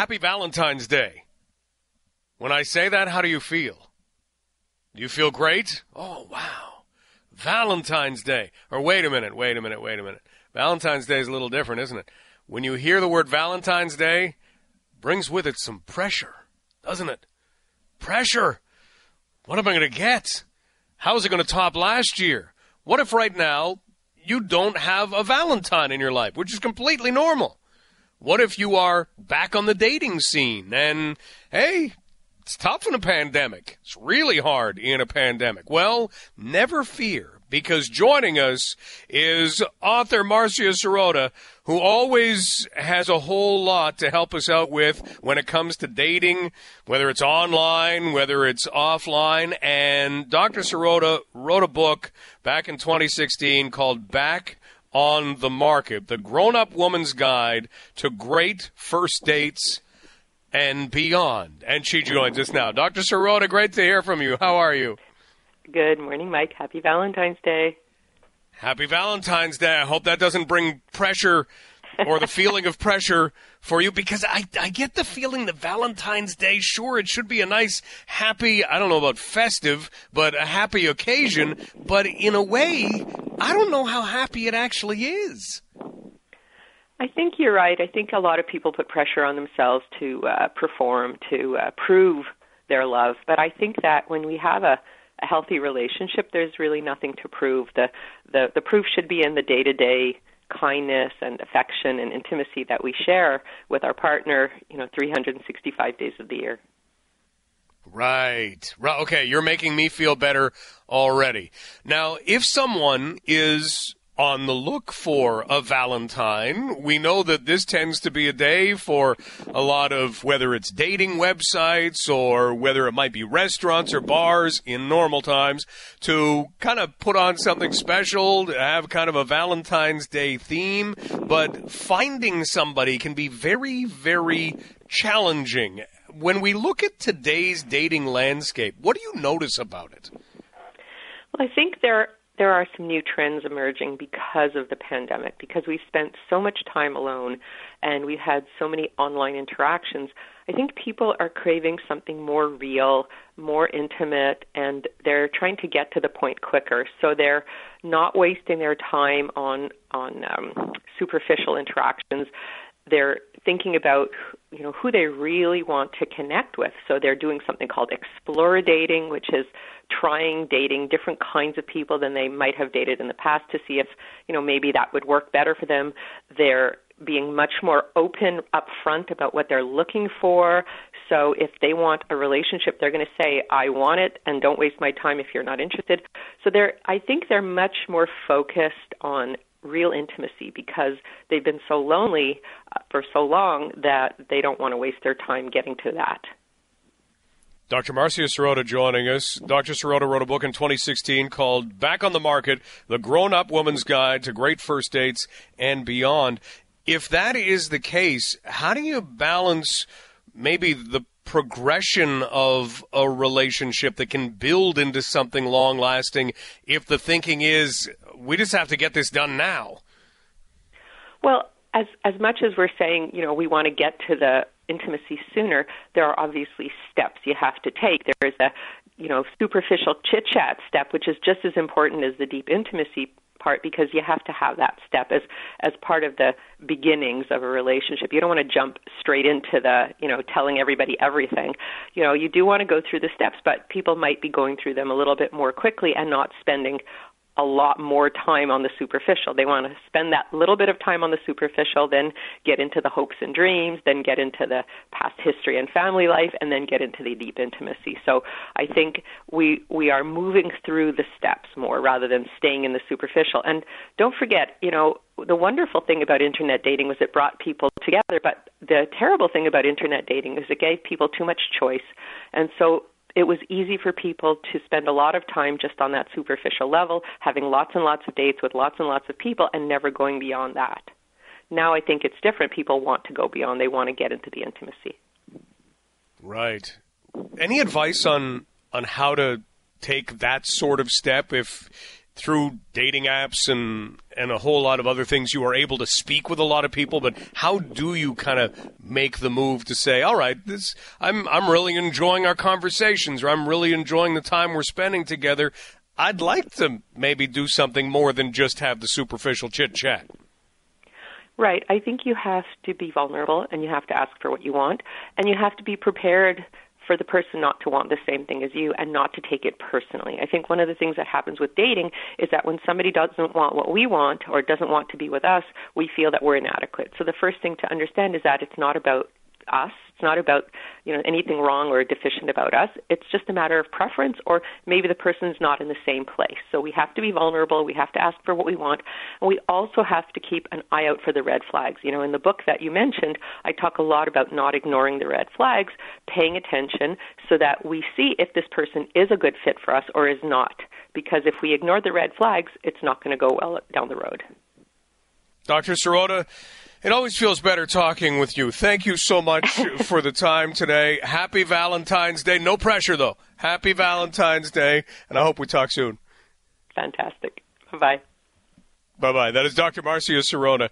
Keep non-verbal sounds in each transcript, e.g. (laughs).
Happy Valentine's Day. When I say that, how do you feel? Do you feel great? Oh, wow. Valentine's Day. Or wait a minute, wait a minute, wait a minute. Valentine's Day is a little different, isn't it? When you hear the word Valentine's Day, brings with it some pressure, doesn't it? Pressure. What am I going to get? How is it going to top last year? What if right now you don't have a Valentine in your life, which is completely normal? What if you are back on the dating scene and, hey, it's tough in a pandemic. It's really hard in a pandemic. Well, never fear because joining us is author Marcia Sirota, who always has a whole lot to help us out with when it comes to dating, whether it's online, whether it's offline. And Dr. Sirota wrote a book back in 2016 called Back on the Market, the grown up woman's guide to great first dates and beyond. And she joins us now. Dr. Sirota, great to hear from you. How are you? Good morning, Mike. Happy Valentine's Day. Happy Valentine's Day. I hope that doesn't bring pressure or the feeling of pressure for you because I, I get the feeling that Valentine's Day, sure, it should be a nice, happy, I don't know about festive, but a happy occasion. But in a way, I don't know how happy it actually is. I think you're right. I think a lot of people put pressure on themselves to uh, perform, to uh, prove their love. But I think that when we have a a healthy relationship, there's really nothing to prove. The the, the proof should be in the day to day kindness and affection and intimacy that we share with our partner, you know, 365 days of the year. Right. Right. Okay, you're making me feel better already. Now, if someone is on the look for a Valentine. We know that this tends to be a day for a lot of whether it's dating websites or whether it might be restaurants or bars in normal times to kind of put on something special, to have kind of a Valentine's Day theme. But finding somebody can be very, very challenging. When we look at today's dating landscape, what do you notice about it? Well, I think there there are some new trends emerging because of the pandemic, because we've spent so much time alone and we've had so many online interactions. I think people are craving something more real, more intimate, and they're trying to get to the point quicker. So they're not wasting their time on on um, superficial interactions they're thinking about you know who they really want to connect with. So they're doing something called explori-dating which is trying dating different kinds of people than they might have dated in the past to see if you know maybe that would work better for them. They're being much more open up front about what they're looking for. So if they want a relationship they're going to say i want it and don't waste my time if you're not interested. So they're i think they're much more focused on real intimacy because they've been so lonely uh, for so long that they don't want to waste their time getting to that. Dr. Marcia Sirota joining us. Dr. Sirota wrote a book in 2016 called Back on the Market The Grown Up Woman's Guide to Great First Dates and Beyond. If that is the case, how do you balance maybe the progression of a relationship that can build into something long lasting if the thinking is we just have to get this done now. Well, as as much as we're saying, you know, we want to get to the intimacy sooner, there are obviously steps you have to take. There is a, you know, superficial chit chat step, which is just as important as the deep intimacy part because you have to have that step as as part of the beginnings of a relationship. You don't want to jump straight into the, you know, telling everybody everything. You know, you do want to go through the steps, but people might be going through them a little bit more quickly and not spending a lot more time on the superficial. They want to spend that little bit of time on the superficial, then get into the hopes and dreams, then get into the past history and family life, and then get into the deep intimacy. So I think we we are moving through the steps more rather than staying in the superficial. And don't forget, you know, the wonderful thing about internet dating was it brought people together, but the terrible thing about internet dating is it gave people too much choice. And so it was easy for people to spend a lot of time just on that superficial level, having lots and lots of dates with lots and lots of people and never going beyond that. Now I think it's different. People want to go beyond. They want to get into the intimacy. Right. Any advice on on how to take that sort of step if through dating apps and and a whole lot of other things you are able to speak with a lot of people but how do you kind of make the move to say all right this I'm I'm really enjoying our conversations or I'm really enjoying the time we're spending together I'd like to maybe do something more than just have the superficial chit chat Right. I think you have to be vulnerable and you have to ask for what you want and you have to be prepared for the person not to want the same thing as you and not to take it personally. I think one of the things that happens with dating is that when somebody doesn't want what we want or doesn't want to be with us, we feel that we're inadequate. So the first thing to understand is that it's not about us. It's not about you know anything wrong or deficient about us. It's just a matter of preference, or maybe the person's not in the same place. So we have to be vulnerable. We have to ask for what we want, and we also have to keep an eye out for the red flags. You know, in the book that you mentioned, I talk a lot about not ignoring the red flags, paying attention, so that we see if this person is a good fit for us or is not. Because if we ignore the red flags, it's not going to go well down the road. Dr. Sirota, it always feels better talking with you. Thank you so much (laughs) for the time today. Happy Valentine's Day. No pressure, though. Happy Valentine's Day, and I hope we talk soon. Fantastic. Bye bye. Bye bye. That is Dr. Marcia Sirota.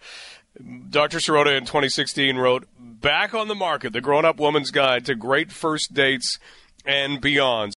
Dr. Sirota in 2016 wrote Back on the Market, the Grown Up Woman's Guide to Great First Dates and Beyond.